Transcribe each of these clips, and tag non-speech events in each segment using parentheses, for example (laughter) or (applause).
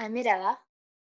I'm Mirella.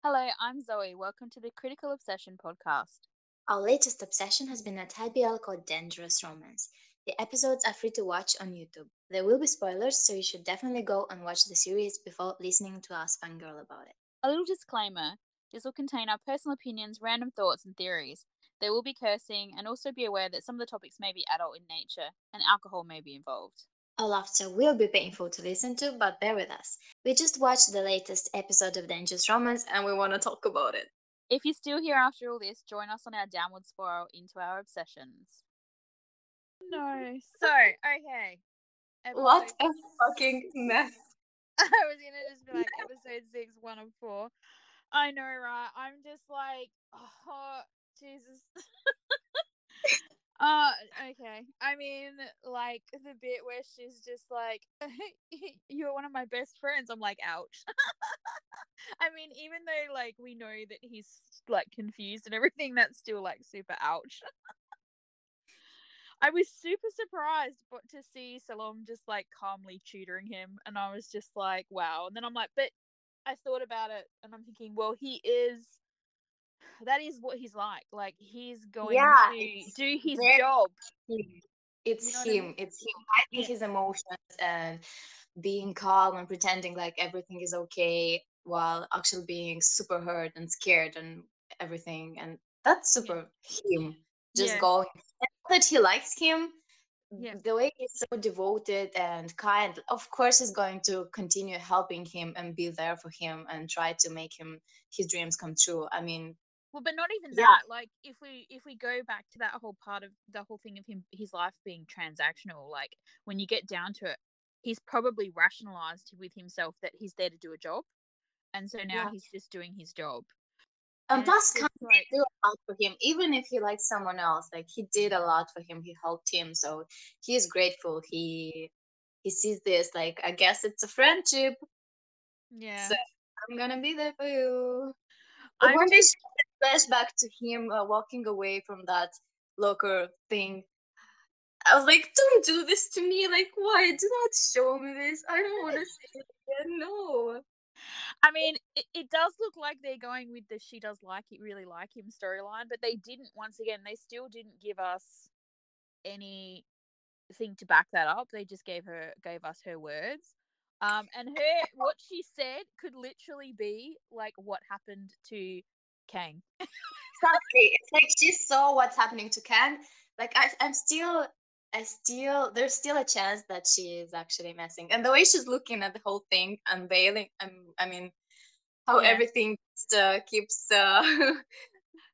Hello, I'm Zoe. Welcome to the Critical Obsession podcast. Our latest obsession has been a TBL called Dangerous Romance. The episodes are free to watch on YouTube. There will be spoilers, so you should definitely go and watch the series before listening to us fangirl about it. A little disclaimer this will contain our personal opinions, random thoughts, and theories. There will be cursing, and also be aware that some of the topics may be adult in nature, and alcohol may be involved. Our laughter will be painful to listen to, but bear with us. We just watched the latest episode of Dangerous Romance and we want to talk about it. If you're still here after all this, join us on our downward spiral into our obsessions. No. So, okay. What a fucking mess. (laughs) I was gonna just be like episode six, one of four. I know, right? I'm just like, oh Jesus. (laughs) uh okay. I mean, like the bit where she's just like, (laughs) "You're one of my best friends." I'm like, ouch. (laughs) I mean, even though like we know that he's like confused and everything, that's still like super ouch. I was super surprised but to see Salom just like calmly tutoring him and I was just like, wow. And then I'm like, but I thought about it and I'm thinking, well, he is that is what he's like. Like he's going Yeah, to do his job. him. You It's know what I mean? him. It's him hiding Yeah. his emotions and being calm and pretending like everything is okay while actually being super hurt and scared and everything. And that's Yeah. super him. Just Yeah. going that he likes him. Yeah. The way he's so devoted and kind, of course, he's going to continue helping him and be there for him and try to make him his dreams come true. I mean, Well, but not even yeah, that. Like, if we if we go back to that whole part of the whole thing of him, his life being transactional. Like, when you get down to it, he's probably rationalized with himself that he's there to do a job, and so now yeah. he's just doing his job. And And plus, just like, did a lot for him, even if he likes someone else. Like he did a lot for him. He helped him, so he is grateful. He he sees this like I guess it's a friendship, yeah, so I'm gonna be there for you. I'm just flashback to him uh, walking away from that locker thing, I was like, "Don't do this to me! Like, why? Do not show me this. I don't want to see it again. No." I mean, it, it does look like they're going with the she does like it, really like him storyline, but they didn't, once again, they still didn't give us anything to back that up. They just gave her, gave us her words. Um, and her, what she said could literally be like what happened to Kang. Exactly. It's like she saw what's happening to Ken. Like I, I'm still, I still, there's still a chance that she is actually messing. And the way she's looking at the whole thing, unveiling, um, I mean, how Yeah. everything just, uh, keeps uh, (laughs)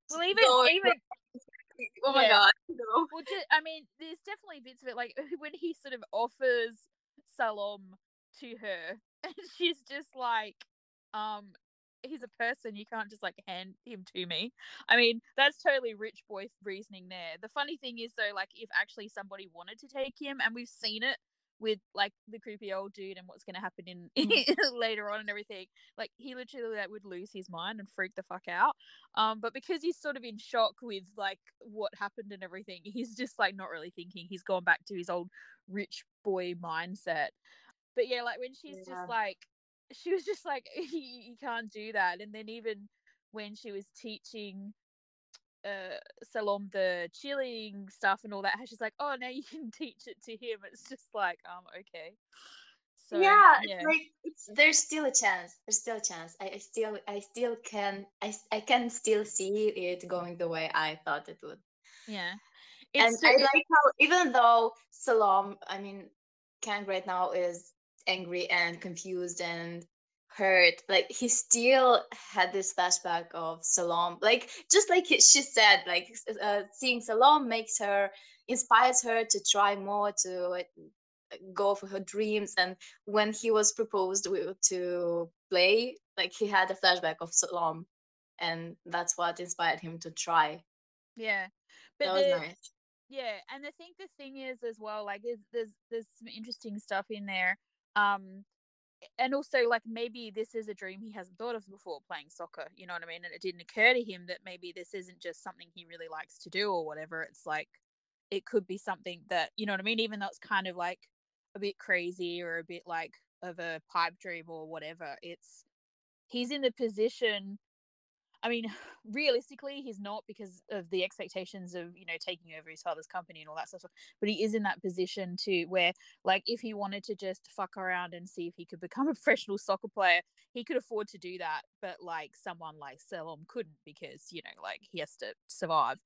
Well, even, going. even, (laughs) Oh my yeah. god, (laughs) no. Well, ju- I mean, there's definitely bits of it, like when he sort of offers Salom to her, and she's just like, um, he's a person, you can't just like hand him to me. I mean, that's totally rich boy reasoning there. The funny thing is, though, like, if actually somebody wanted to take him, and we've seen it with like the creepy old dude and what's going to happen in (laughs) later on and everything like he literally like, would lose his mind and freak the fuck out um but because he's sort of in shock with like what happened and everything (laughs) he's just like not really thinking he's gone back to his old rich boy mindset but yeah like when she's Yeah. just like she was just like (laughs) you, can't do that and then even when she was teaching uh Salom the chilling stuff and all that she's like oh now you (laughs) can teach it to him it's just like um okay so yeah, yeah it's like it's, there's still a chance. There's still a chance. I, I still, I still can, I, I can still see it going the way I thought it would. yeah and it's I so- like how even though Salom, I mean, Kang right now is angry and confused and hurt, like he still had this flashback of Salom, like just like she said, like uh, seeing Salom makes her inspires her to try more to go for her dreams. And when he was proposed to play, like he had a flashback of Salom, and that's what inspired him to try. yeah but That was the, nice. yeah and i think the thing is as well like there's there's some interesting stuff in there um and also like maybe this is a dream he hasn't thought of before playing soccer you know what i mean? And it didn't occur to him that maybe this isn't just something he really likes to do or whatever. It's like it could be something that you know what i mean? Even though it's kind of like a bit crazy or a bit like of a pipe dream or whatever it's he's in the position I mean, (sighs) realistically, he's not because of the expectations of you know taking over his father's company and all that stuff. But he is in that position to where, like, if he wanted to just fuck around and see if he could become a (laughs) professional soccer player, he could afford to do that. But like someone like Salom couldn't because you know, like he has to survive.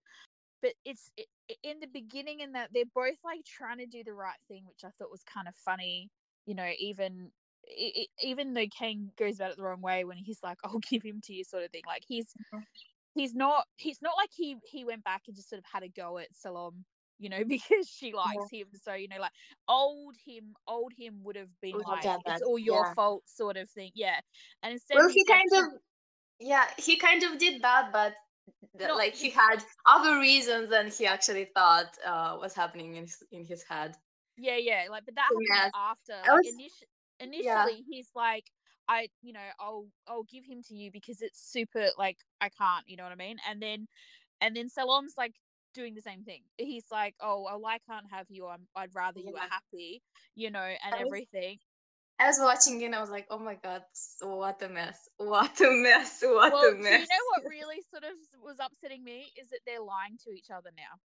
But it's it, in the beginning, in that they're both like trying to do the right thing, which I thought was kind of funny. You know, even it, even though Kang goes about it the wrong way when he's like, "I'll (laughs) give him to you," sort of thing. Like he's mm-hmm. he's not he's not like he he went back and just sort of had a go at Salom, you know, (laughs) because she likes yeah. him. So you know, like old him, old him would have been like, "It's all your yeah. fault," sort of thing. Yeah, and instead, well, he kind of yeah, he kind of did that, but not, like he had other reasons than he actually thought uh, was happening in his, in his head. Yeah, yeah, like but that happened after. Like, was, initially yeah. he's like I, you know, I'll I'll give him to you because it's super like I can't, you know what I mean? And then and then Salom's like doing the same thing. He's like, "Oh, well, I can't have you. I'm, I'd rather you were happy, you know, and I everything." I was watching it and I was like, "Oh my god, what a mess! What a mess! What well, a mess!" Do you know what really sort of was upsetting me is that they're lying to each other now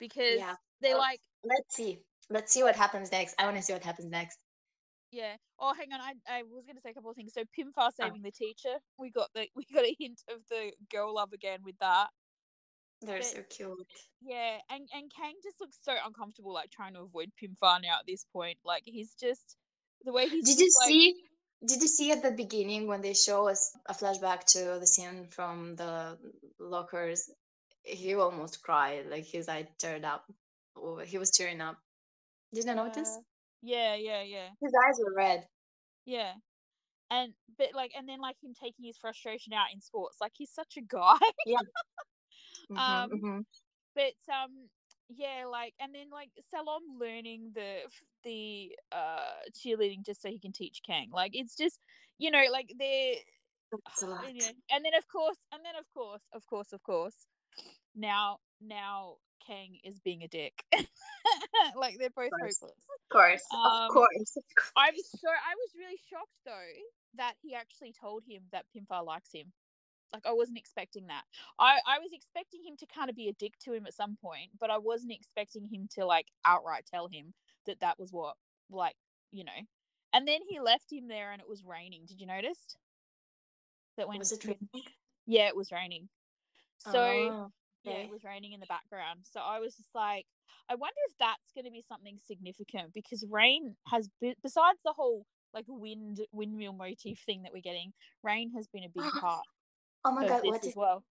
because yeah. they're well, like, "Let's see." let's see what happens next. I want to see what happens next. Yeah. Oh, hang on. I, I was going to say a couple of things. So Pimfar oh. Uh-huh. saving oh. the teacher. We got the we got a hint of the girl love again with that. They're but, so cute. Yeah, and and Kang just looks so uncomfortable, like trying to avoid Pimfar now at this point. Like he's just the way he's. Did you like... see? Did you see at the beginning when they show us a flashback to the scene from the lockers? He almost cried, like his eye turned up. Or he was tearing up. Did you notice? Uh, yeah, yeah, yeah. His eyes were red. Yeah. And but like and then like him taking his frustration out in sports. Like he's such a guy. yeah. (laughs) Mm-hmm, um mm-hmm. but um yeah, like and then like Salom learning the the uh cheerleading just so he can teach Kang. Like it's just you know, like they're (sighs) anyway. and then of course and then of course, of course, of course, now now Kang is being a dick. (laughs) like they're both of hopeless. Of course, um, of course. I was so I was really shocked though that he actually told him that Pimfar likes him. Like I wasn't expecting that. I I was expecting him to kind of be a dick to him at some point, but I wasn't expecting him to like outright tell him that that was what like you know. And then he left him there, and it was raining. Did you notice? That when was it raining? Yeah, it was raining. So oh. Yeah, it was raining in the background. So I was just like, I wonder if that's going to be something significant because rain has, been, besides the whole like wind windmill motif thing that we're getting, rain has been a big (gasps) part. oh my god! What if, well?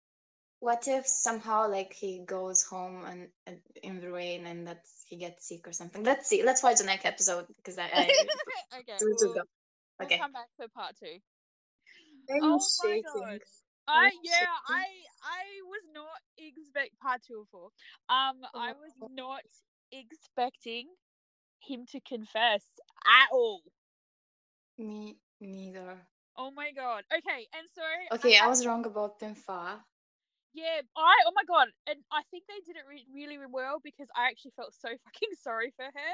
What if somehow like he goes home and, and in the rain and that's he gets sick or something? Let's see. Let's watch the next episode because I. I (laughs) okay. We'll, okay. We'll come back for part 2 I'm oh shaking. my god! I (laughs) yeah, I I was not expect part two or four. Um, I was not expecting him to confess at all. Me neither. Oh my god. Okay, and so okay, I, I was wrong about Pimfar. Yeah, I oh my god, and I think they did it re- really, really well because I actually felt so fucking (laughs) sorry for her.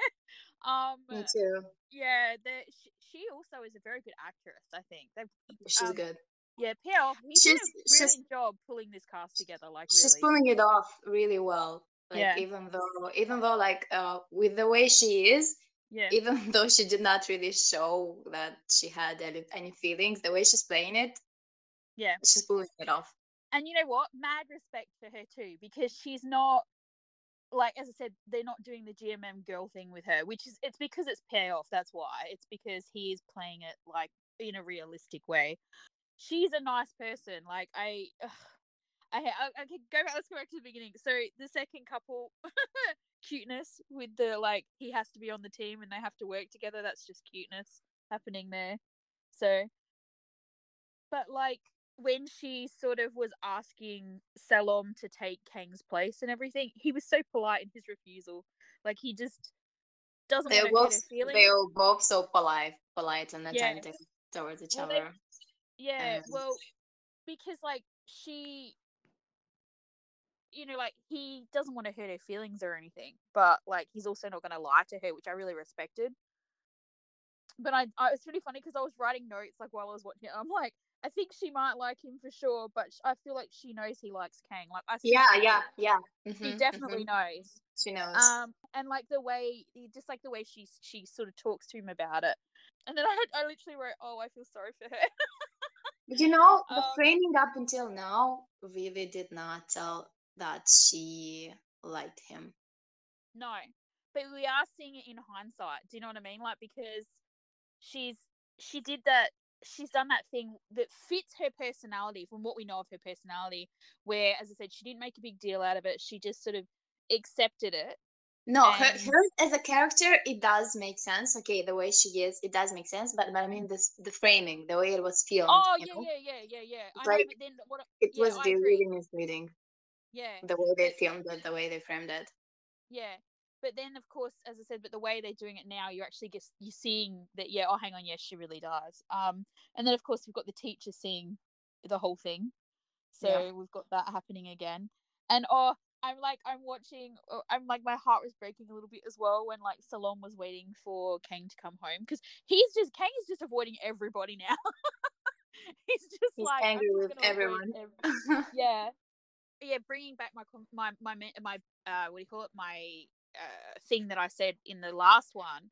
Um, Me too. Yeah, the, she, she also is a very good actress. I think they. She's um, good. Yeah, Pale. He she's, did a really job pulling this cast together. Like really. she's pulling it off really well. Like yeah. even though, even though, like uh, with the way she is, yeah. Even (laughs) though she did not really show that she had any, any feelings, the way she's playing it, yeah, she's pulling it off. And you know what? Mad respect for her too, because she's not like as I said, they're not doing the GMM girl thing with her, which is it's because it's payoff. That's why. It's because he is playing it like in a realistic way she's a nice person. Like I, ugh, I, I, I go back. Let's go back to the beginning. So the second couple, (laughs) cuteness with the like he has to be on the team and they have to work together. That's just cuteness happening there. So, but like when she sort of was asking Salom to take Kang's place and everything, he was so polite in his refusal. Like he just doesn't They were both, They're both so polite, polite and attentive yeah. towards each well, other. Yeah, um, well, because like she, you know, like he doesn't want to hurt her feelings or anything, but like he's also not going to lie to her, which I really respected. but I, I it's really funny because I was writing notes like while I was watching it. I'm like, I think she might like him for sure, but I feel like she knows he likes Kang. Like I yeah, yeah, yeah. Mm-hmm, she definitely mm-hmm. knows. She knows. Um, and like the way, just like the way she she sort of talks to him about it, and then (laughs) I had, I literally wrote, oh, I feel sorry for her. (laughs) you know, the um, framing up until now really did not tell that she liked him. No, but we are seeing it in hindsight. Do you know what I mean? Like because she's she did that she's done that thing that fits her personality from what we know of her personality where as i said she didn't make a big deal out of it she just sort of accepted it no and... her, her as a character it does make sense okay the way she is it does make sense but, but i mean this the framing the way it was filmed oh yeah, yeah yeah yeah yeah yeah like, know, then what, it yeah, was really misleading yeah the way they filmed it the way they framed it yeah but then, of course, as I said, but the way they're doing it now, you're actually get you're seeing that. Yeah, oh, hang on, yes, she really does. Um, and then of course we've got the teacher seeing the whole thing, so yeah. we've got that happening again. And oh, I'm like, I'm watching. Oh, I'm like, my heart was breaking a little bit as well when like Salome was waiting for Kang to come home because he's just Kang is just avoiding everybody now. (laughs) he's just he's like angry with everyone. Every- (laughs) yeah, yeah, bringing back my my my my uh, what do you call it? My uh, thing that I said in the last one.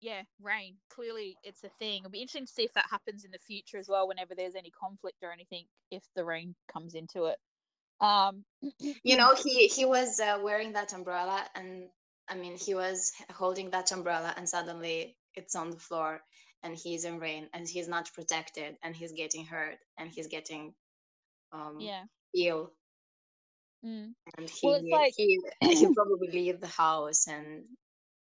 Yeah, rain. Clearly, it's a thing. It'll be interesting to see if that happens in the future as well. Whenever there's any conflict or anything, if the rain comes into it. Um, (clears throat) you know, he he was uh, wearing that umbrella, and I mean, he was holding that umbrella, and suddenly it's on the floor, and he's in rain, and he's not protected, and he's getting hurt, and he's getting um yeah ill Mm. And he, well, like... he (clears throat) he probably leave the house and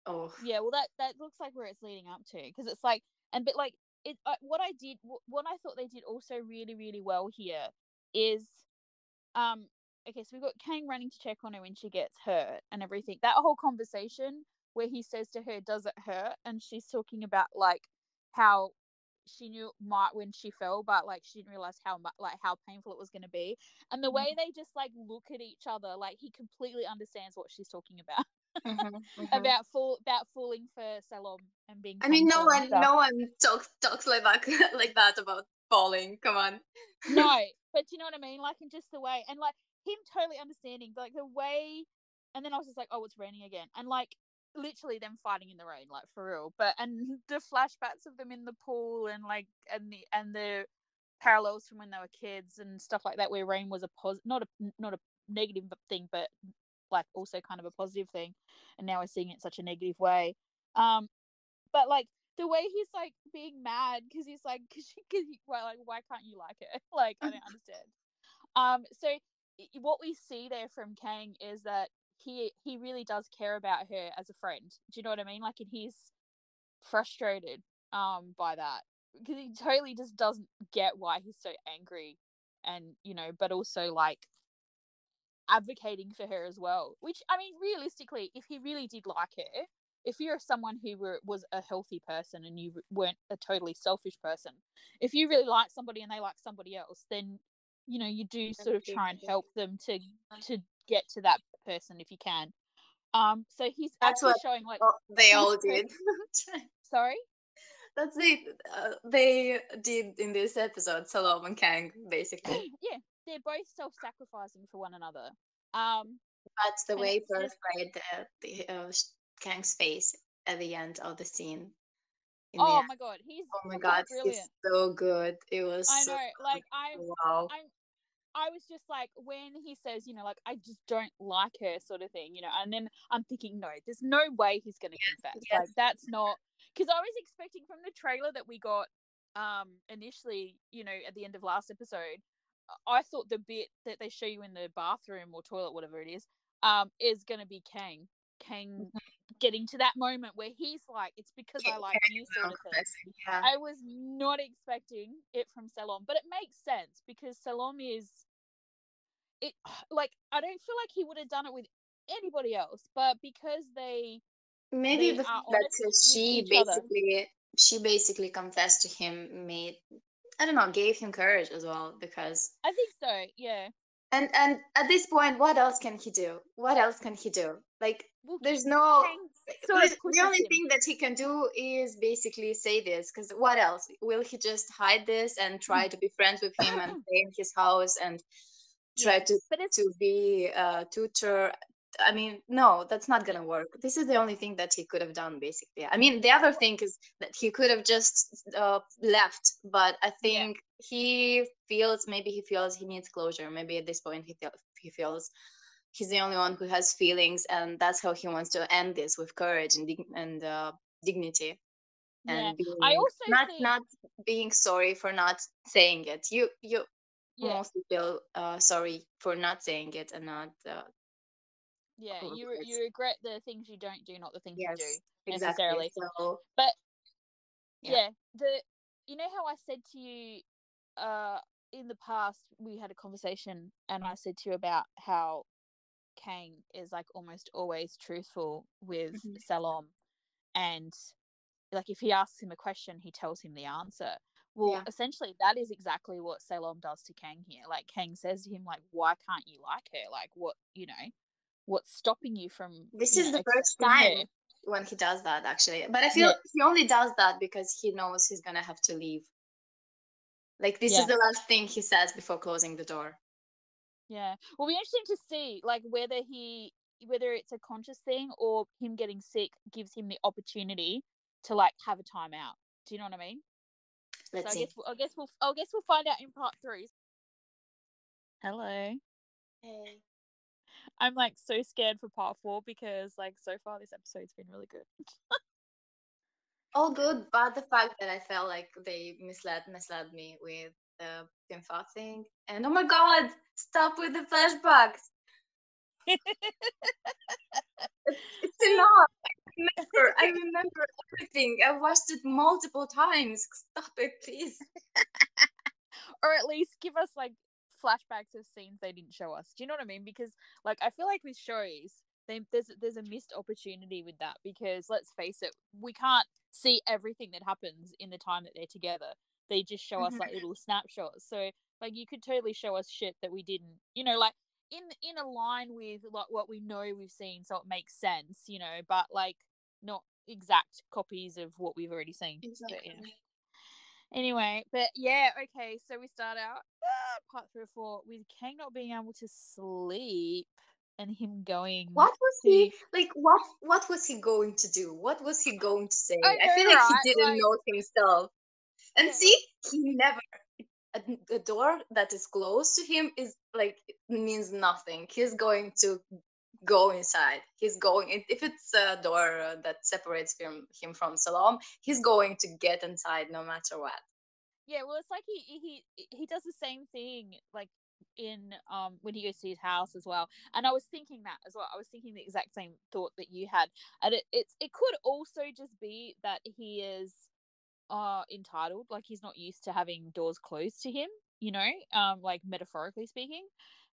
oh yeah. Well, that that looks like where it's leading up to because it's like and but like it. Uh, what I did, what I thought they did also really really well here is, um, okay, so we've got Kang running to check on her when she gets hurt and everything. That whole conversation where he says to her, "Does it hurt?" and she's talking about like how she knew might when she fell, but like she didn't realize how much like how painful it was going to be. And the way mm-hmm. they just like look at each other, like he completely understands what she's talking about. Mm-hmm, (laughs) mm-hmm. about fool about fooling for Salom and being. I mean, no one, no one talks talks like that (laughs) like that about falling. Come on. no, (laughs) but you know what I mean? Like in just the way and like him totally understanding like the way. And then I was just like, oh, it's raining again, and like literally them fighting in the rain, like for real. But and (laughs) the flashbacks of them in the pool and like and the and the parallels from when they were kids and stuff like that, where rain was a pos not a not a negative thing, but like also kind of a positive thing. And now we're seeing it such a negative way. Um, but like the way he's like being mad because he's like, (laughs) cause, cause well, like why can't you like it? (laughs) like I don't (laughs) understand. Um, so what we see there from Kang is that he he really does care about her as a friend. Do you know what I mean? Like, and he's frustrated um by that because he totally just doesn't get why he's so angry, and you know, but also like advocating for her as well. Which I mean, realistically, if he really did like her, if you're someone who were, was a healthy person and you weren't a totally selfish person, if you really like somebody and they like somebody else, then you know you do sort of try and help them to to get to that person if you can. Um, so he's That's actually showing like they all did. (laughs) Sorry. That's they uh, they did in this episode, Salome and Kang, basically. (clears throat) yeah, they're both self-sacrificing for one another. Um, that's the way portrayed the, the uh, Kang's face at the end of the scene. Oh my god, he's oh my god, brilliant. he's so good. It was. I know, so like I'm, wow. I'm I was just like, when he says, you know, like, I just don't like her, sort of thing, you know, and then I'm thinking, no, there's no way he's going to confess. Yes. Like, that's not because I was expecting from the trailer that we got um initially, you know, at the end of last episode, I thought the bit that they show you in the bathroom or toilet, whatever it is, um, is going to be Kang. Kang mm-hmm. Getting to that moment where he's like, "It's because I like you," sort of thing. Yeah. I was not expecting it from Salome, but it makes sense because Salome is it (sighs) like I don't feel like he would have done it with anybody else, but because they maybe they the that she basically other. she basically confessed to him made I don't know gave him courage as well because I think so yeah And and at this point, what else can he do? What else can he do? Like Well, there's no Of the only him. thing that he can do is basically say this because what else? Will he just hide this and try to be friends with him and (coughs) stay in his house and try Yeah, to to be a tutor? I mean no that's not gonna work. This is the only thing that he could have done basically. I mean the other thing is that he could have just uh, left but i yeah, think he feels maybe he feels he needs closure. Maybe at this point he, feel, he feels he's the only one who has feelings and that's how he wants to end this with courage and, dig- and uh, dignity yeah. and I also not think not being sorry for not saying it you you yeah, mostly feel uh, sorry for not saying it and not uh, yeah. You regret. you regret the things you don't do, not the things you do yes exactly necessarily. so But yeah yeah, the you know how I said to you uh in the past we had a conversation and I said to you about how Kang is like almost always truthful with Mhm. Salom and like if he asks him a question he tells him the answer. Well, yeah essentially that is exactly what Salom does to Kang here. Like Kang says to him like why can't you like her? Like what, you know, what's stopping you from, this you is know, the first time her? when he does that actually but i Yeah, feel he only does that because he knows he's gonna have to leave like this is the last thing he says before closing the door Yeah. Will be interesting to see like whether he whether it's a conscious thing or him getting sick gives him the opportunity to like have a timeout. Do you know what I mean? So let's I see guess we'll, I guess we'll I guess we'll find out in part three. Hello. hey I'm like so scared for part four because like so far this episode's been really good. (laughs) all good but the fact that i felt like they misled misled me with the Pimfar thing and oh my god stop with the flashbacks it's, it's (laughs) enough I remember, I remember everything. I watched it multiple times. Stop it, please. (laughs) or at least give us like flashbacks of scenes they didn't show us. Do you know what I mean? Because like I feel like with shows, they, there's there's a missed opportunity with that because let's face it, we can't see everything that happens in the time that they're together. They just show us Mhm. like little snapshots. So like you could totally show us shit that we didn't, you know, like in in a line with like what we know we've seen, so it makes sense, you know, but like not exact copies of what we've already seen. But yeah. Anyway, but yeah, okay. So we start out uh, part three or four with Kang not being able to sleep and him going. What was to- he like? What what was he going to do? What was he going to say? I I, feel like right? he didn't Like- know himself. And Yeah. see, he never. A, door that is closed to him is like it means nothing. He's going to go inside. He's going. if- it's a door that separates him him from Salom, he's going to get inside no matter what. Yeah, well, it's like he he he does the same thing like in um when he goes to his house as well. And I was thinking that as well. I was thinking the exact same thought that you had. And it it's it could also just be that he is uh entitled, like he's not used to having doors closed to him, you know, um like metaphorically speaking.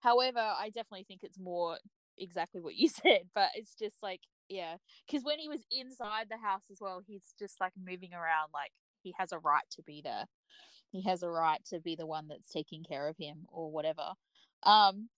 However, I definitely think it's more exactly what you (laughs) said, but it's just like yeah, because when he was inside the house as well, he's just like moving around like he has a right to be there he has a right to be the one that's taking care of him or whatever. Um,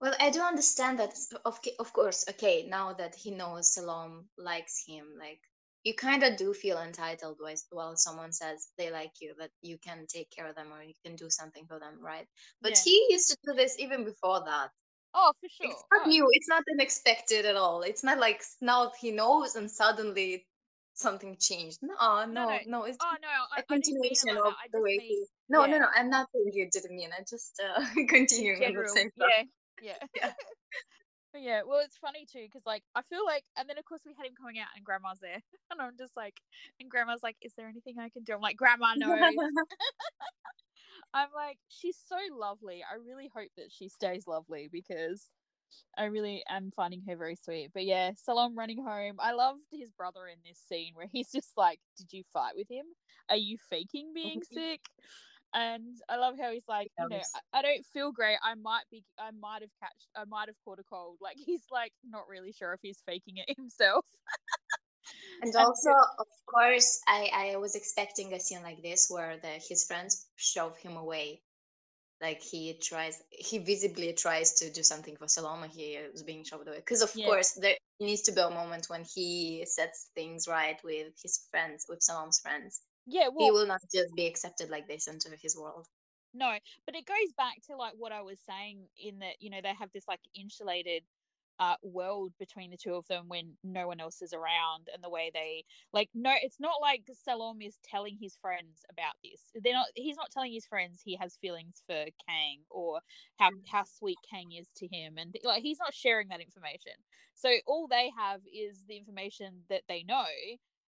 Well, I do understand that, of of course. Okay, now that he knows Salom likes him, like you kind of do feel entitled while someone says they like you, that you can take care of them or you can do something for them, right? But Yeah. he used to do this even before that. oh, for sure. It's not Oh, new. It's not unexpected at all. It's not like now he knows and suddenly something changed. No, no, no. no. It's oh no, I, a I didn't mean it continuation of the way mean he. No, no, yeah. no. I'm not saying you didn't mean. I just uh, (laughs) continuing on the same stuff. Yeah, yeah. (laughs) Yeah. (laughs) Yeah, well, it's funny too because like I feel like, and then of course we had him coming out and Grandma's there, and I'm just like, and Grandma's like, "Is there anything I can do?" I'm like, "Grandma knows." I'm like, she's so lovely. I really hope that she stays lovely because I really am finding her very sweet. But yeah, Salom running home. I loved his brother in this scene where he's just like, Did you fight with him? Are you faking being Mhm. sick? And I love how he's like, you know, I, I don't feel great. I might be, I might have catched, I might have caught a cold. Like he's like not really sure if he's faking it (laughs) himself. And And also, of course, I, I was expecting a scene like this where the his friends shove him away. Like he tries he visibly tries to do something for Salome he is being shoved away. Because of Yeah. course there needs to be a moment when he sets things right with his friends with Salome's friends. Yeah, he will not just be accepted like this into his world. No, but it goes back to like what I was saying in that you know they have this like insulated uh world between the two of them when no one else is around and the way they like no it's not like Salome is telling his friends about this. They're not he's not telling his friends he has feelings for Kang or how Mm. how sweet Kang is to him and like he's not sharing that information. So all they have is the information that they know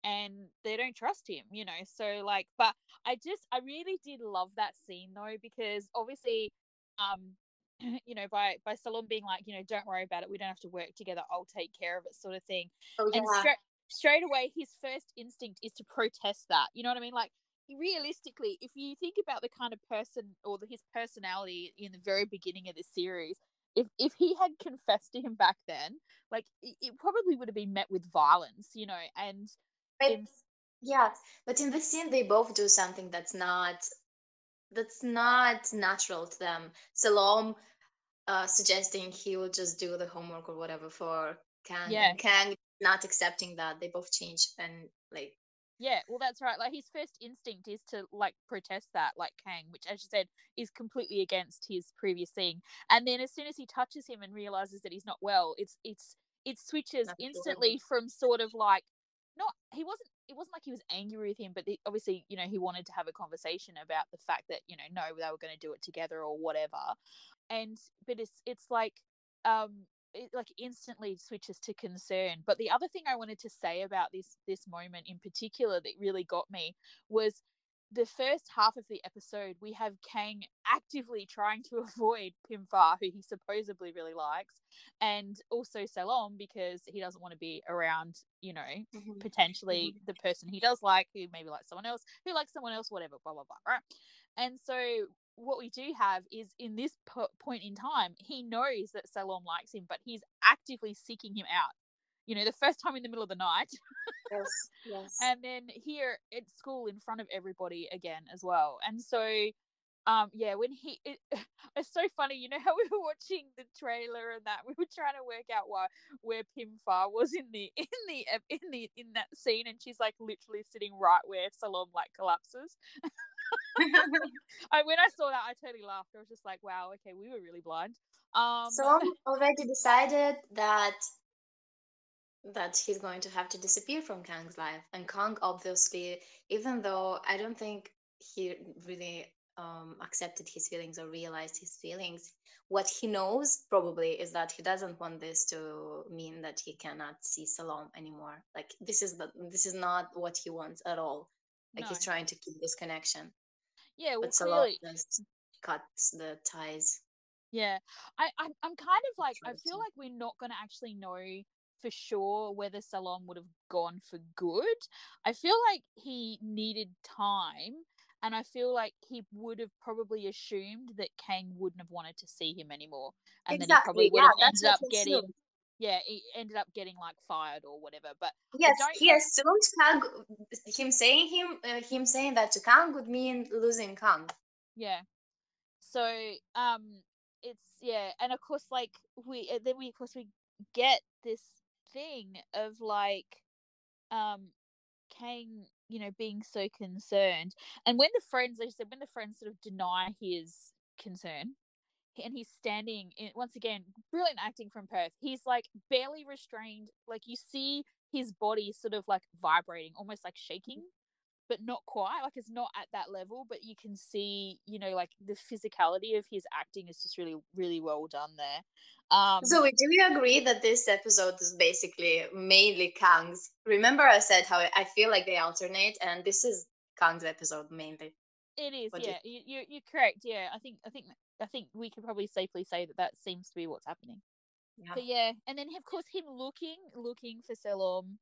and they don't trust him you know? So like but I just I really did love that scene though because obviously um (laughs) you know by by Salom being like you know don't worry about it. We don't have to work together. I'll take care of it sort of thing. Oh and yeah. straight straight away his first instinct is to protest that. You know what I mean? Like realistically if you think about the kind of person or the, his personality in the very beginning of the series if if he had confessed to him back then like it, it probably would have been met with violence you know and but in yeah but in the scene they both do something that's not that's not natural to them Salom uh, suggesting he will just do the homework or whatever for Kang, Yeah. Kang not accepting that. They both change and like Yeah, well, that's right. Like his first instinct is to like protest that, like Kang, which, as you said, is completely against his previous thing. And then as soon as he touches him and realizes that he's not well, it's it's it switches sure. instantly from sort of like not he wasn't it wasn't like he was angry with him, but the, obviously you know he wanted to have a conversation about the fact that you know no they were going to do it together or whatever. And but it's it's like um it like instantly switches to concern. But the other thing I wanted to say about this this moment in particular that really got me was the first half of the episode we have Kang actively trying to (laughs) avoid Pimfar, who he supposedly really likes, and also Salom because he doesn't want to be around, you know, Mhm. potentially the person he does like, who maybe likes someone else, who likes someone else, whatever, blah blah blah, right? And so what we do have is in this po- point in time, he knows that Salom likes him, but he's actively seeking him out. You know, the first time in the middle of the night, (laughs) yes, yes. and then here at school in front of everybody again as well. And so, um, yeah, when he, it, (laughs) it's so funny. You know how we were watching the trailer and that we were trying to work out why where Pimfar was in the (laughs) in the in the in that scene, and she's like literally sitting right where Salom like collapses. I when I saw that, I totally laughed. I was just like, wow, okay, we were really blind. Um, Salome already decided that that he's going to have to disappear from Kang's life, and Kang obviously, even though I don't think he really um, accepted his feelings or realized his feelings, what he knows probably is that he doesn't want this to mean that he cannot see Salome anymore. Like this is the this is not what he wants at all. Like he's trying to keep this connection, yeah, well, but clearly, just cuts the ties. Yeah, I, I'm, I'm kind of like, I feel like we're not going to actually know for sure whether Salom would have gone for good. I feel like he needed time, and I feel like he would have probably assumed that Kang wouldn't have wanted to see him anymore, and then he probably would Yeah, have ended up getting, assumed. yeah, he ended up getting like fired or whatever. But Yes, he assumed Kang. Him saying him uh, him saying that to Kang would mean losing Kang. Yeah. So um it's yeah, and of course like we uh, then we of course we get this thing of like um Kang, you know, being so concerned. And when the friends, like I said, when the friends sort of deny his concern and he's standing in once again, brilliant acting from Perth. He's like barely restrained. Like you see his body sort of like vibrating, almost like shaking but not quite like it's not at that level but you can see you know like the physicality of his acting is just really really well done there um So do you agree that this episode is basically mainly Kang's? Remember I said how I feel like they alternate, and this is Kang's episode mainly. it is what yeah you, you you're correct yeah i think i think i think we can probably safely say that that seems to be what's happening Yeah. but yeah and then of course him looking looking for Salom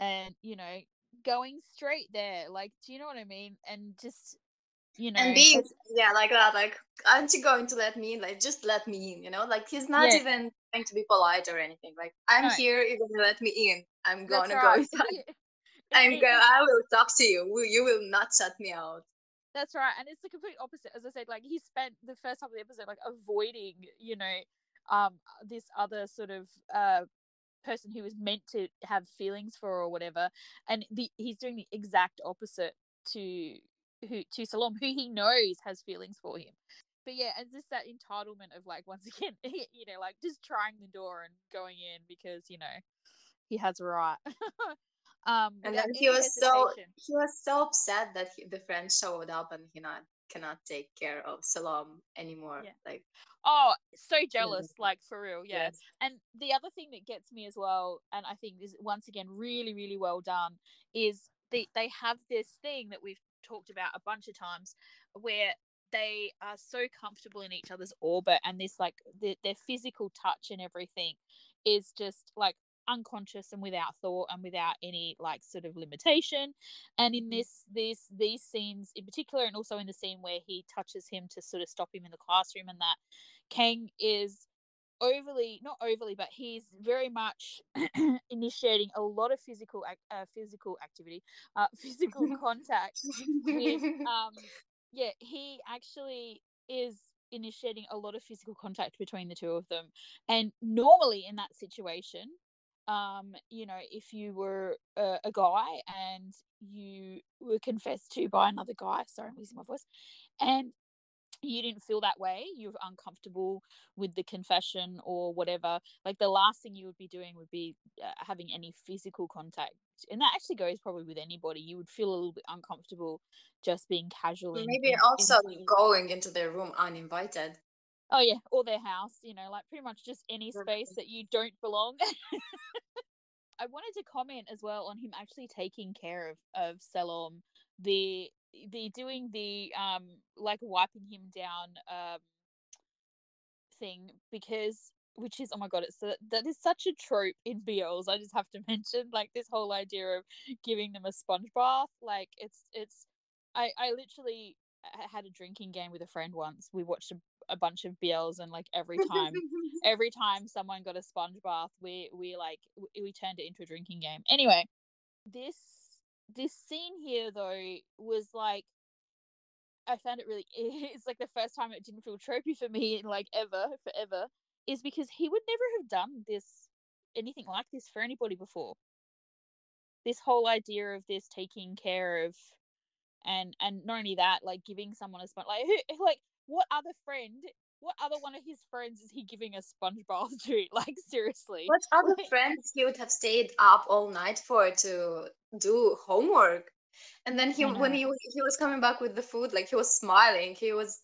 and you know going straight there like do you know what i mean and just you know And being yeah like that, like aren't you going to let me in? Like just let me in, you know? Like he's not Yeah. even trying to be polite or anything. Like I'm No. here, you're gonna let me in. I'm gonna right. (laughs) (laughs) go inside. I'm going I will talk to you. You will not shut me out. That's right, and it's the complete opposite. As I said, like he spent the first half of the episode like avoiding, you know, um, this other sort of uh person who was meant to have feelings for or whatever, and the he's doing the exact opposite to who to Salome, who he knows has feelings for him. But yeah, and just that entitlement of like (laughs) once again, you know, like just trying the door and going in because you know he has a right. (laughs) um, and then he was so he was so upset that he, the friend showed up and he not cannot take care of Salome anymore. Yeah. Like oh, so jealous, like for real, yeah. Yes. And the other thing that gets me as well, and I think is once again really really well done, is they they have this thing that we've talked about a bunch of times where they are so comfortable in each other's orbit and this like the, their physical touch and everything is just like unconscious and without thought and without any like sort of limitation and in mm-hmm. this this these scenes in particular and also in the scene where he touches him to sort of stop him in the classroom and that kang is overly not overly but he's very much (clears throat) initiating a lot of physical uh, physical activity uh, (laughs) physical (laughs) contact with (laughs) um yeah he actually is initiating a lot of physical contact between the two of them and normally in that situation um you know if you were a, a guy and you were confessed to by another guy sorry i'm losing my voice and you didn't feel that way you're uncomfortable with the confession or whatever like the last thing you would be doing would be uh, having any physical contact and that actually goes probably with anybody you would feel a little bit uncomfortable just being casual maybe also in going into their room uninvited oh yeah or their house you know like pretty much just any space that you don't belong. (laughs) I wanted to comment as well on him actually taking care of of Salome the the doing the um like wiping him down um thing because which is oh my god it's a, that is such a trope in BLs I just have to (laughs) mention like this whole idea of giving them a sponge bath like it's it's I I literally had a drinking game with a friend once we watched a, a bunch of BLs and like every time (laughs) every time someone got a sponge bath we we like we, we turned it into a drinking game anyway this this scene here though was like I found it really (laughs) it's like the first time it didn't feel tropey for me in like ever forever is because he would never have done this anything like this for anybody before. This whole idea of this taking care of and and not only that, like giving someone a sponge like who (laughs) like what other friend what other one of his friends is he giving a sponge bath (laughs) to? Like seriously. What other friends he would have stayed up all night for to do homework? And then he when he he was coming back with the food, like he was smiling. He was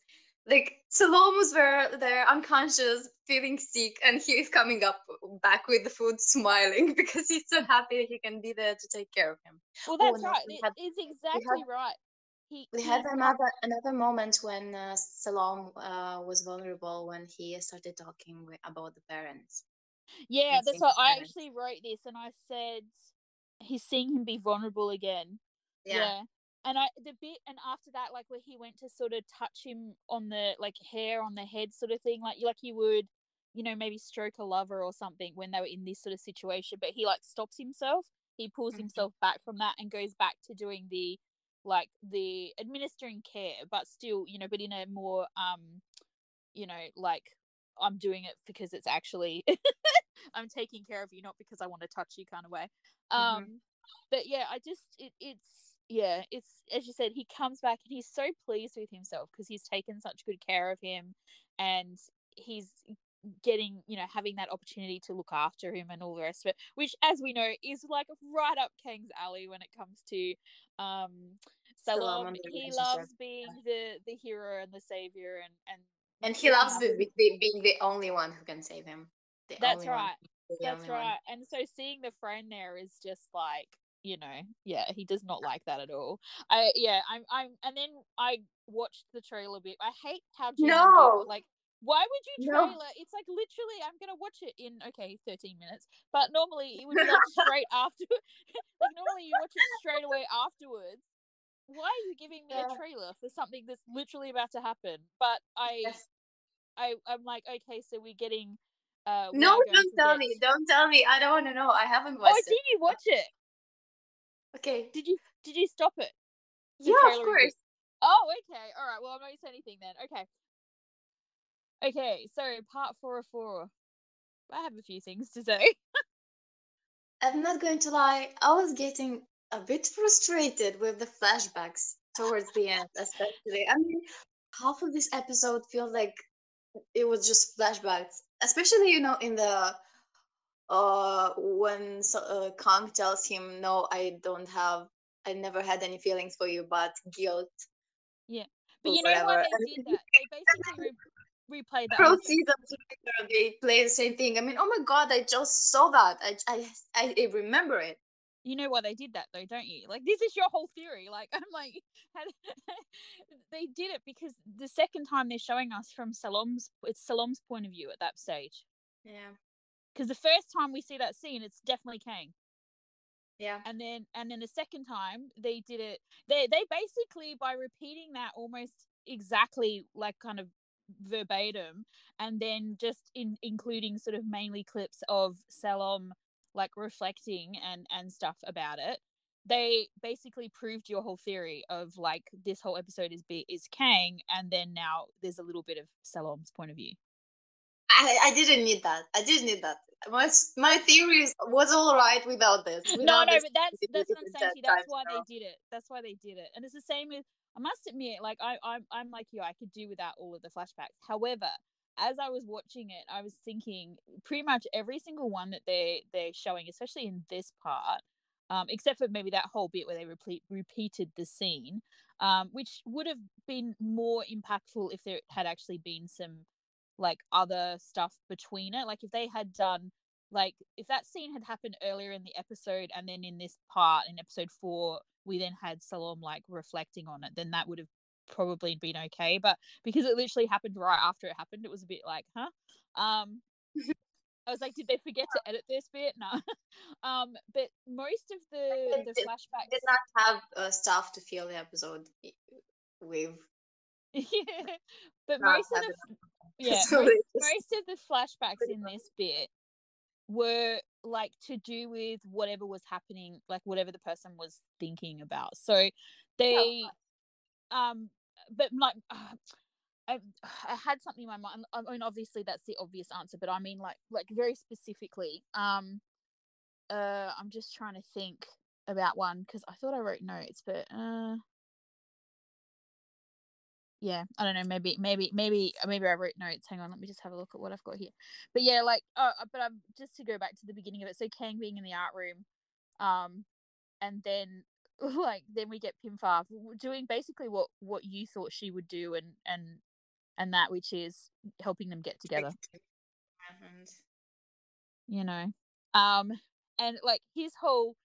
like Salome was there, there unconscious, feeling sick, and he he's coming up back with the food, (laughs) smiling because he's so happy that he can be there to take care of him. Well, that's oh, right. It, had, it's exactly had, right. He, we had another another moment when uh, Salome uh, was vulnerable when he started talking with, about the parents. Yeah, that's what I actually wrote this, and I said he's seeing him be vulnerable again. Yeah. yeah. And I the bit and after that, like where he went to sort of touch him on the like hair on the head sort of thing, like you like you would, you know, maybe stroke a lover or something when they were in this sort of situation, but he like stops himself. He pulls mm-hmm. himself back from that and goes back to doing the like the administering care, but still, you know, but in a more um, you know, like I'm doing it because it's actually (laughs) I'm taking care of you, not because I want to touch you kind of way. Mm-hmm. Um mm-hmm. but yeah, I just it, it's yeah, it's as you said, he comes back and he's so pleased with himself because he's taken such good care of him and he's getting, you know, having that opportunity to look after him and all the rest of it, which as we know is like right up Kang's alley when it comes to um Salome. He loves being the the hero and the savior and and and he loves the, the, being the only one who can save him. That's right. That's right. One. And so seeing the friend there is just like you know, yeah, he does not like that at all. I yeah, I'm I'm and then I watched the trailer bit. I hate how no like why would you trailer? No. It's like literally, I'm gonna watch it in okay, 13 minutes. But normally it would be like (laughs) straight after. (laughs) like normally you watch it straight away afterwards. Why are you giving me yeah. a trailer for something that's literally about to happen? But I, yes. I, I'm like, okay, so we're getting. Uh, no, don't tell get... me. Don't tell me. I don't want to know. I haven't watched. Oh, it. did you watch it? Okay. Did you did you stop it? The yeah, of course. Oh, okay. All right. Well, I'm not going to say anything then. Okay. Okay. So part four of four. I have a few things to say. (laughs) I'm not going to lie. I was getting a bit frustrated with the flashbacks towards the end, especially. I mean, half of this episode feels like it was just flashbacks, especially you know in the uh when so, uh, Kang tells him, "No, I don't have. I never had any feelings for you, but guilt." Yeah, but you know why they did that? They basically re- replayed that. Pro seasons later, they play the same thing. I mean, oh my god, I just saw that. I I I remember it. You know why they did that though, don't you? Like this is your whole theory. Like (laughs) I'm like, (laughs) they did it because the second time they're showing us from Salom's, it's Salom's point of view at that stage. Yeah. Because the first time we see that scene, it's definitely Kang. Yeah. and then and then the second time they did it they they basically by repeating that almost exactly like kind of verbatim and then just in including sort of mainly clips of Salom like reflecting and and stuff about it they basically proved your whole theory of like this whole episode is be is Kang and then now there's a little bit of Salom's point of view I, I didn't need that. I didn't need that. My my theories was all right without this. no, without no, this but that's that's what I'm saying. That's why now. they did it. That's why they did it. And it's the same with I must admit, like I I'm I'm like you, I could do without all of the flashbacks. However, as I was watching it, I was thinking pretty much every single one that they they're showing, especially in this part, um, except for maybe that whole bit where they repeat repeated the scene, um, which would have been more impactful if there had actually been some like other stuff between it. Like if they had done like if that scene had happened earlier in the episode and then in this part in episode four we then had Salom like reflecting on it, then that would have probably been okay. But because it literally happened right after it happened, it was a bit like, huh? Um (laughs) I was like, did they forget to edit this bit? (laughs) No. um, but most of the the did- flashbacks Did not have uh, stuff to fill the episode with. (laughs) yeah. But most of the (laughs) yeah, most, most of the flashbacks in this bit were like to do with whatever was happening, like whatever the person was thinking about. So they, um, but like, (sighs) I, I had something in my mind. I mean, obviously that's the obvious answer, but I mean, like, like very specifically, um, uh, I'm just trying to think about one because I thought I wrote notes, but uh yeah i don't know maybe maybe maybe maybe i wrote notes. Hang on let me just have a look at what i've got here. But yeah like uh, but i'm just to go back to the beginning of it so kang being in the art room um and then (laughs) like then we get pimfar doing basically what what you thought she would do and and and that which is helping them get together. You know? Um and like his whole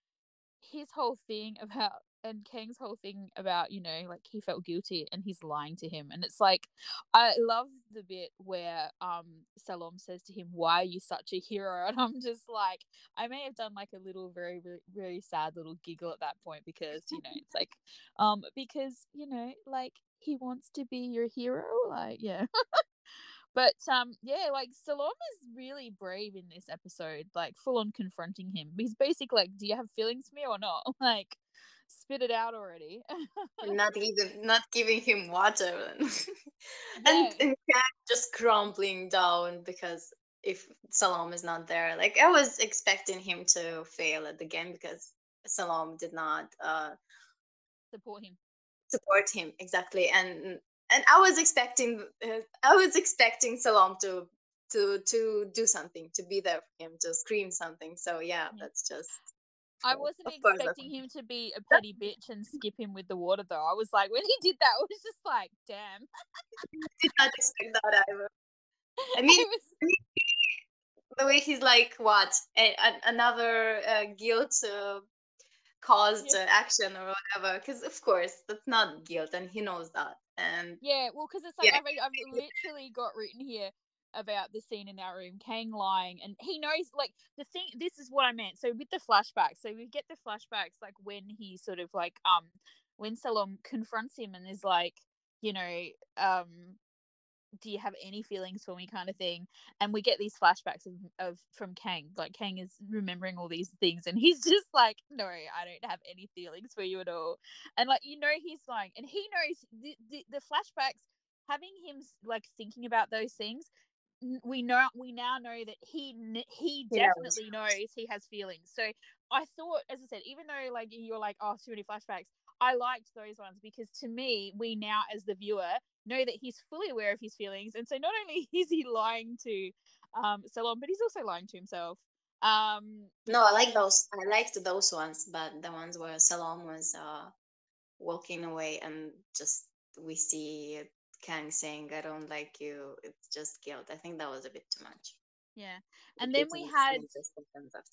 his whole thing (laughs) about and Kang's whole thing about you know like he felt guilty and he's lying to him and it's like I love the bit where um Salom says to him why are you such a hero? (laughs) And I'm just like I may have done like a little very very, very sad little giggle at that point because you know it's like (laughs) um because you know like he wants to be your hero like yeah. (laughs) But um yeah like Salom is really brave in this episode like full on confronting him. He's basically like do you have feelings for me or not? Like spit it out already. Not (laughs) even not giving him water. (laughs) And Yeah. and just crumbling down because if Salom is not there like I was expecting him to fail at the game because Salom did not uh support him. support him exactly. And and I was expecting uh, I was expecting Salom to to to do something to be there for him to scream something. So yeah Yeah. that's just I wasn't expecting him to be a petty bitch and skip him with the water though. I was like, when he did that, I was just like, damn. (laughs) did not expect that either (laughs) I mean was- the way he's like what a, a- another uh, guilt uh, caused uh, action or whatever because of course that's not guilt and he knows that and yeah, well, because it's like Yeah. I've, I've literally got written here about the scene in that room, Kang lying, and he knows like the thing. This is what I meant. So with the flashbacks, so we get the flashbacks like when he sort of like um when Salom confronts him and is like, you know, um do you have any feelings for me kind of thing and we get these flashbacks of, of from kang like kang is remembering all these things and he's (laughs) just like no i don't have any feelings for you at all and like you know he's lying and he knows the, the, the flashbacks having him like thinking about those things we know we now know that he he definitely knows he has feelings. So i thought as i said even though like you're like oh too many flashbacks i liked those ones because to me we now as the viewer know that he's fully aware of his feelings. And so not only (laughs) is he lying to um salom but he's also lying to himself. Um no i like those i liked those ones but the ones where salom was uh walking away and just we see Kang saying, I don't like you, it's just guilt. I think that was a bit too much. Yeah. And then we had.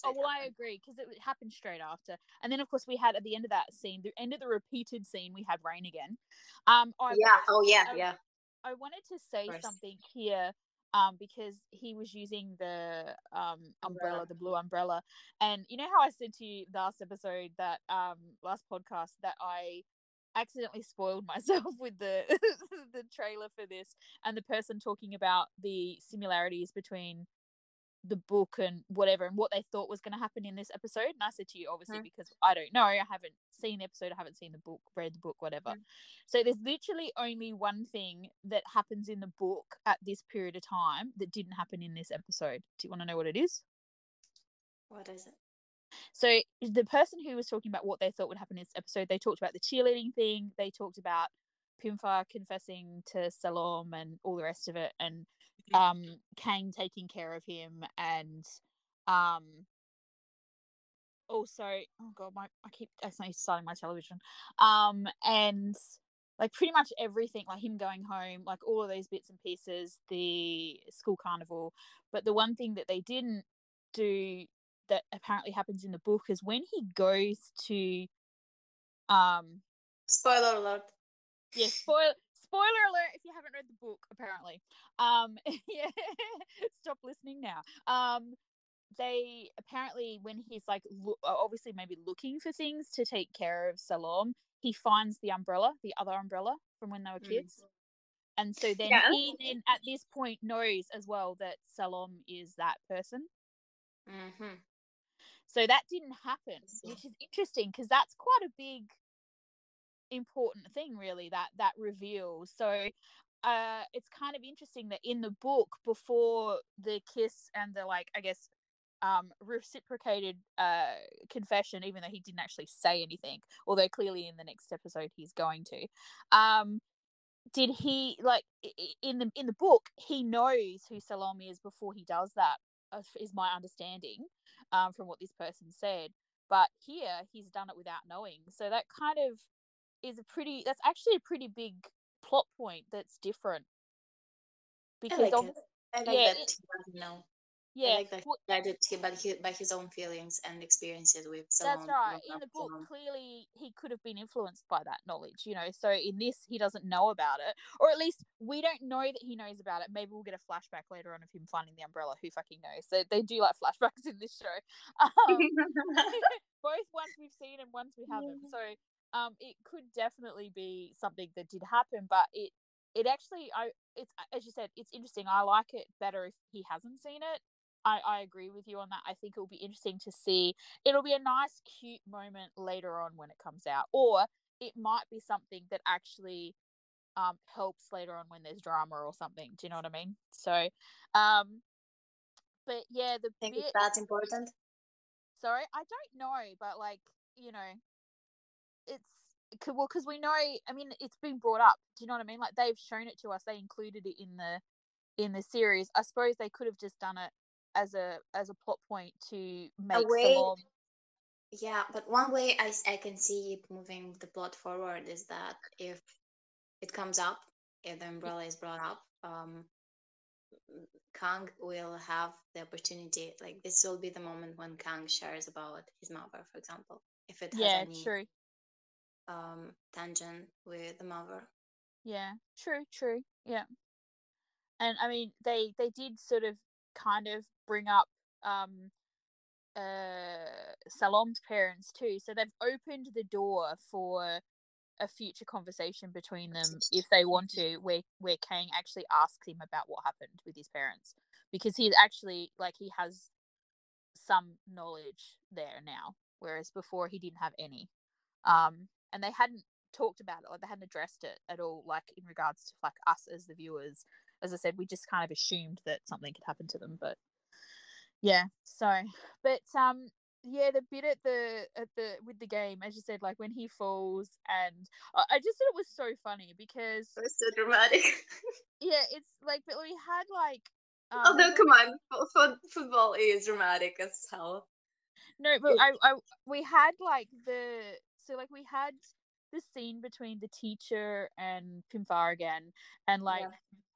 Oh, well, I agree because it happened straight after. And then, of course, we had at the end of that scene, the end of the repeated scene, we had rain again. Um, I yeah. Oh, yeah. I, yeah. I wanted to say something here um, because he was using the um, umbrella, the blue umbrella. And you know how I said to you last episode that um, last podcast that I accidentally spoiled myself (laughs) with the (laughs) the trailer for this and the person talking about the similarities between the book and whatever and what they thought was going to happen in this episode. And i said to you obviously mm. because i don't know i haven't seen the episode i haven't seen the book read the book whatever. Mm. so there's literally only one thing that happens in the book at this period of time that didn't happen in this episode. Do you want to know what it is? What is it so the person who was talking about what they thought would happen in this episode, they talked about the cheerleading thing. They talked about Pimfar confessing to Salom and all the rest of it, and mm-hmm. um, Kang taking care of him, and um, also, oh god, my I keep accidentally starting my television, um, and like pretty much everything, like him going home, like all of those bits and pieces, the school carnival. But the one thing that they didn't do that apparently happens in the book is when he goes to um spoiler alert yeah spoil spoiler alert if you haven't read the book apparently um (laughs) yeah stop listening now um they apparently when he's like lo- obviously maybe looking for things to take care of salom he finds the umbrella the other umbrella from when they were kids mm. and so then yeah. he then at this point knows as well that salom is that person mm-hmm. So that didn't happen, which is interesting because that's quite a big important thing really that that reveal. So uh it's kind of interesting that in the book before the kiss and the like I guess um reciprocated uh confession even though he didn't actually say anything although clearly in the next episode he's going to um did he like in the in the book he knows who Salom is before he does that is my understanding um, from what this person said. But here he's done it without knowing. So that kind of is a pretty, that's actually a pretty big plot point that's different. Because I like, of, I like yeah, it, know. Yeah, like that well, guided by his, by his own feelings and experiences with someone. That's right. In the book, clearly he could have been influenced by that knowledge, you know. So in this, he doesn't know about it, or at least we don't know that he knows about it. Maybe we'll get a flashback later on of him finding the umbrella. Who fucking knows? So they do like flashbacks in this show, um, (laughs) (laughs) both ones we've seen and ones we haven't. So um, it could definitely be something that did happen, but it it actually I it's as you said it's interesting. I like it better if he hasn't seen it I, I agree with you on that. I think it will be interesting to see. It'll be a nice, cute moment later on when it comes out, or it might be something that actually um, helps later on when there's drama or something. Do you know what I mean? So, um, but yeah, the think bit, that's important. Sorry, I don't know, but like you know, it's well because we know. I mean, it's been brought up. Do you know what I mean? Like they've shown it to us. They included it in the in the series. I suppose they could have just done it as a as a plot point to make way, Salom. Yeah, but one way I, I can see it moving the plot forward is that if it comes up, if the umbrella is brought up, um, Kang will have the opportunity. Like this will be the moment when Kang shares about his mother, for example. If it has yeah, any true. Um, tangent with the mother. Yeah, true, true. Yeah, and I mean they they did sort of kind of bring up um uh Salom's parents too. So they've opened the door for a future conversation between them if they want to, where where Kang actually asks him about what happened with his parents because he's actually like he has some knowledge there now, whereas before he didn't have any. Um, and they hadn't talked about it or they hadn't addressed it at all, like in regards to like us as the viewers. As I said, we just kind of assumed that something could happen to them, but yeah. So, but um, yeah, the bit at the at the with the game, as you said, like when he falls, and I just thought it was so funny because it was so dramatic. (laughs) yeah, it's like, but we had like. Um, Although, come on, football is dramatic as hell. No, but I, I, we had like the so like we had the scene between the teacher and Pimfar again, and like yeah.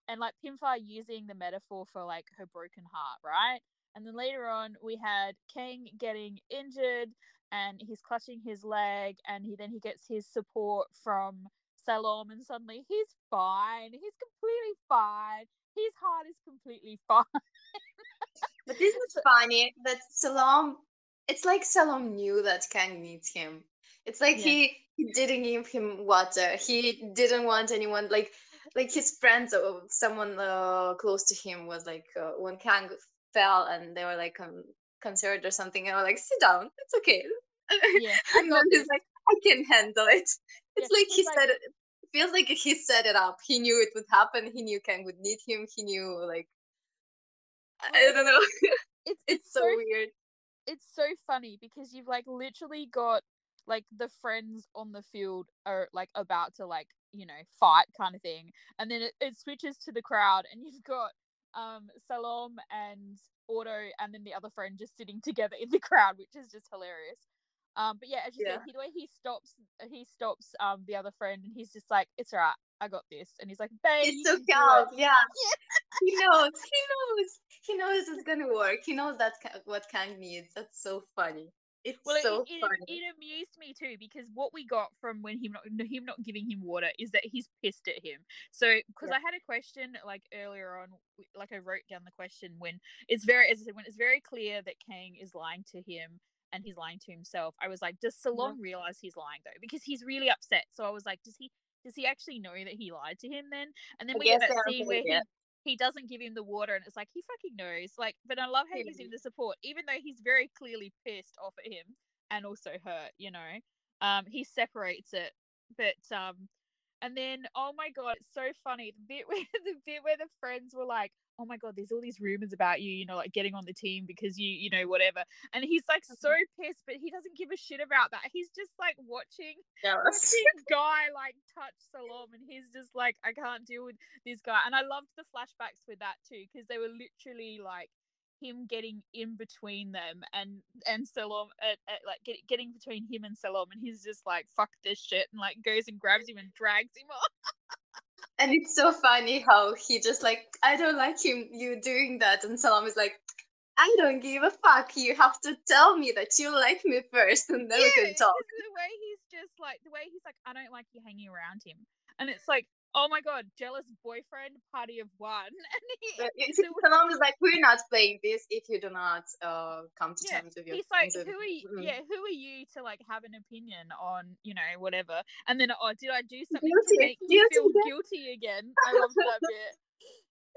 and like Pimfar using the metaphor for like her broken heart, right? And then later on, we had Kang getting injured and he's clutching his leg, and he then he gets his support from Salom, and suddenly he's fine. He's completely fine. His heart is completely (laughs) fine. but this is (laughs) funny that Salom. It's like Salom knew that Kang needs him. It's like yeah. he, he didn't give him water. He didn't want anyone like like his friends or someone uh, close to him was like uh, when Kang fell and they were like um, concerned or something and I was like sit down. It's okay. (laughs) Yeah, and then he's like I can handle it. It's yeah, like he like, said it, feels like he set it up. He knew it would happen. He knew Kang would need him. He knew like I don't know. (laughs) it's, it's so, so weird. it's so funny because you've like literally got like the friends on the field are like about to like you know fight kind of thing and then it, it switches to the crowd and you've got um Salom and Ordo and then the other friend just sitting together in the crowd, which is just hilarious. Um, but yeah, as you yeah. said, he, the way he stops, he stops um the other friend, and he's just like, "It's alright, I got this," and he's like, "Babe, it's so calm, yeah. yeah. (laughs) he knows, he knows, he knows it's gonna work. He knows that what Kang needs. That's so funny. It's well, so it. It, it, amused me too because what we got from when him not him not giving him water is that he's pissed at him. So because yeah. I had a question like earlier on, like I wrote down the question when it's very as I said when it's very clear that Kang is lying to him and he's lying to himself. I was like, does Salom yeah. realize he's lying though? Because he's really upset. So I was like, does he does he actually know that he lied to him then? And then I we get that scene where he he doesn't give him the water and it's like he fucking knows like but i love how he gives him the support even though he's very clearly pissed off at him and also hurt you know? Um he separates it but um and then oh my god it's so funny the bit (laughs) where the bit where the friends were like oh my god there's all these rumors about you you know like getting on the team because you you know whatever. And he's like so mm-hmm. pissed but he doesn't give a shit about that. He's just like watching watching (laughs) guy like touch Salom and he's just like I can't deal with this guy. And I loved the flashbacks with that too because they were literally like him getting in between them and and Salom uh, uh, like get, getting between him and Salom and he's just like fuck this shit and like goes and grabs him and drags him (laughs) off and it's so funny how he just like I don't like him you doing that and Salom is like I don't give a fuck. You have to tell me that you like me first, and then yeah, we can talk. The way he's just like the way he's like, I don't like you hanging around him, and it's like, oh my god, jealous boyfriend party of one. (laughs) And he, Salom (laughs) is like, we're not playing this if you do not uh, come to yeah, terms with your. He's like, who are you? Mm-hmm. Yeah, who are you to like have an opinion on you know whatever? And then, oh, did I do something guilty. to make you feel again. guilty again? I (laughs) love that bit.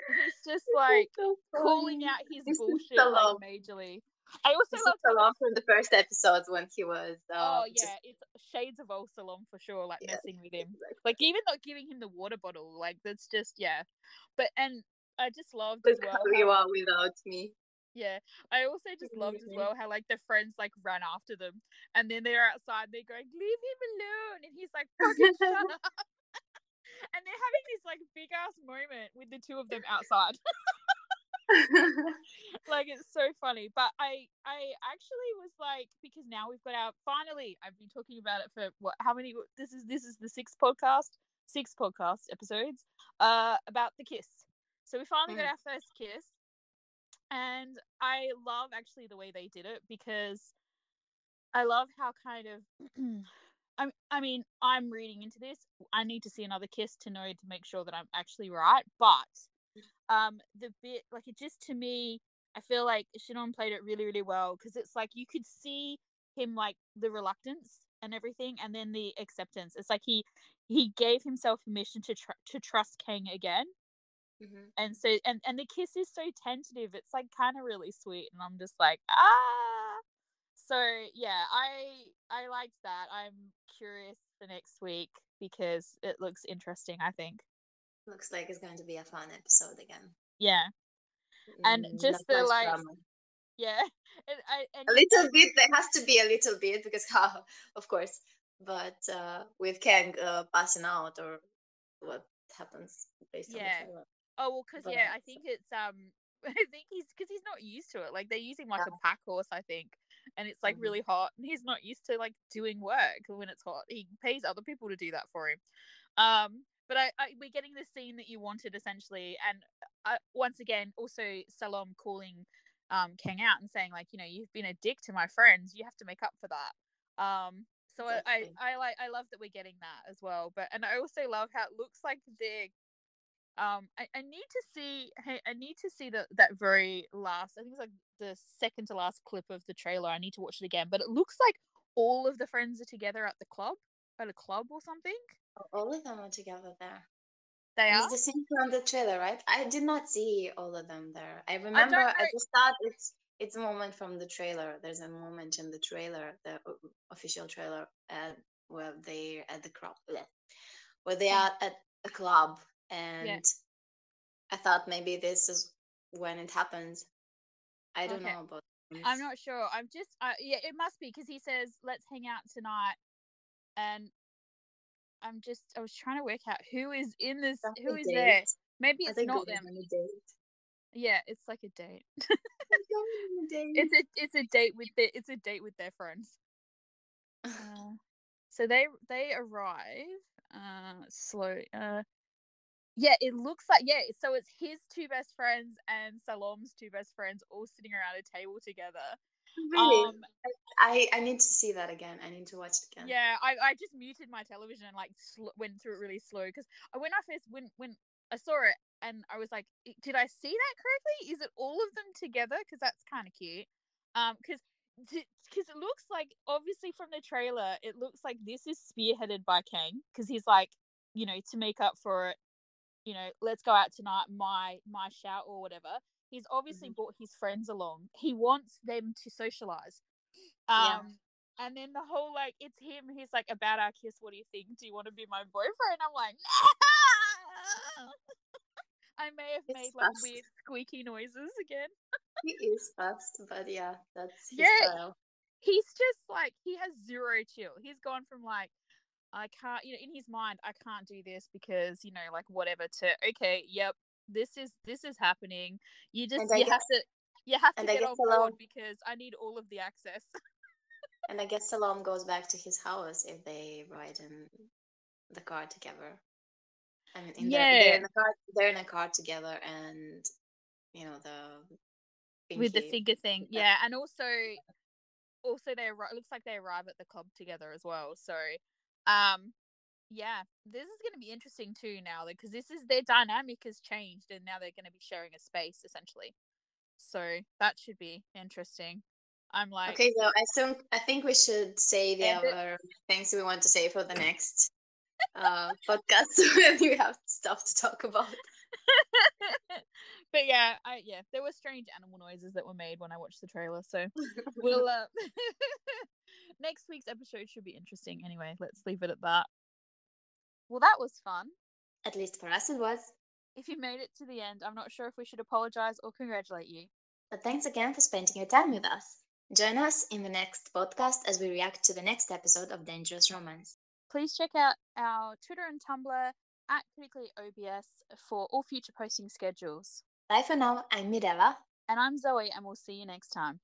He's just like so calling out his this bullshit like majorly. I also love Salom from the first episodes when he was. Uh, oh yeah, just... it's shades of old Salom for sure. Like yeah, messing with him, exactly. like even not giving him the water bottle. Like that's just yeah. But and I just loved as well. How you are without me. Yeah, I also just loved as well how like the friends like ran after them, and then they're outside. They're going, "Leave him alone," and he's like, "Fucking shut (laughs) up." (laughs) and they're having this like big ass moment with the two of them outside. (laughs) (laughs) like it's so funny but i i actually was like because now we've got our finally i've been talking about it for what how many this is this is the sixth podcast six podcast episodes uh about the kiss so we finally mm. got our first kiss and i love actually the way they did it because i love how kind of (clears throat) I, I mean i'm reading into this i need to see another kiss to know to make sure that i'm actually right but um the bit like it just to me i feel like Chimon played it really really well because it's like you could see him like the reluctance and everything, and then the acceptance. It's like he he gave himself permission to tr- to trust Kang again. Mhm. And so and and the kiss is so tentative. It's like kind of really sweet, and I'm just like ah. So yeah, I I liked that. I'm curious for next week because it looks interesting. I think. Looks like it's going to be a fun episode again. Yeah, And Mm, just the, like, drama. yeah. (laughs) And I and a little bit. There has to be a little bit because, (laughs) how, of course. But uh, with Kang uh, passing out or what happens based on Yeah. the. Oh well, because yeah, I think it's um, (laughs) I think he's because he's not used to it. Like they're using like Yeah. a pack horse, I think, and it's like Mhm. really hot, and he's not used to like doing work when it's hot. He pays other people to do that for him. Um, but I, I we're getting the scene that you wanted essentially, and uh, once again, also Salom calling um Kang out and saying like, you know, you've been a dick to my friends. You have to make up for that. Um, so I, I I like I love that we're getting that as well. But and I also love how it looks like they're um I, I need to see hey I need to see that that very last I think it's like the second to last clip of the trailer. I need to watch it again. But it looks like all of the friends are together at the club at a club or something. All of them are together there. They And are. it's the same from the trailer, right? I did not see all of them there. I remember know- at the start, it's it's a moment from the trailer. There's a moment in the trailer, the official trailer, uh, where they're at the club, where they are at a club, and I thought maybe this is when it happens. I don't Okay. know about. I'm not sure. I'm just uh, yeah, it must be because he says let's hang out tonight, and I'm just I was trying to work out who is in this, That's who is there. Maybe it's not them. date? Yeah, it's like a date. (laughs) A date. it's a it's a date with their it's a date with their friends. Uh, (laughs) so they they arrive uh slow uh yeah it looks like yeah so it's his two best friends and salom's two best friends all sitting around a table together really? um I I need to see that again. I need to watch it again. yeah i i just muted my television and like sl- went through it really slow because when i first when when i saw it and i was like did i see that correctly is it all of them together because that's kind of cute um because because it looks like obviously from the trailer it looks like this is spearheaded by kang because he's like you know to make up for it you know let's go out tonight my my shout or whatever he's obviously Mhm. brought his friends along he wants them to socialize um Yeah. and then the whole like it's him he's like about our kiss what do you think do you want to be my boyfriend i'm like no! (laughs) i may have It's made like weird squeaky noises again He is fast, but yeah, that's his Yeah. style. he's just like he has zero chill. He's gone from like I can't, you know, in his mind, I can't do this because you know, like whatever. To okay, yep, this is this is happening. You just you have to you have to get guess on board because I need all of the access. (laughs) And I guess Salom goes back to his house if they ride in the car together. I mean, in the, they're Yeah. in the car. They're in a car together, and you know the with the finger thing, Yeah. yeah, and also also they arri- it looks like they arrive at the club together as well. So, um, yeah, this is going to be interesting too now because this is their dynamic has changed and now they're going to be sharing a space essentially. So that should be interesting. I'm like, Okay, so I think I think we should say the other things we want to say for the next (laughs) uh, podcast (laughs) when we have stuff to talk about. (laughs) but yeah, I yeah, there were strange animal noises that were made when I watched the trailer. So we'll uh, next week's episode should be interesting. Anyway, let's leave it at that. Well, that was fun. At least for us, it was. If you made it to the end, I'm not sure if we should apologize or congratulate you. But thanks again for spending your time with us. Join us in the next podcast as we react to the next episode of Dangerous Romance. Please check out our Twitter and Tumblr at Critically OBS for all future posting schedules. Bye for now. I'm Mirella. And I'm Zoe, and we'll see you next time.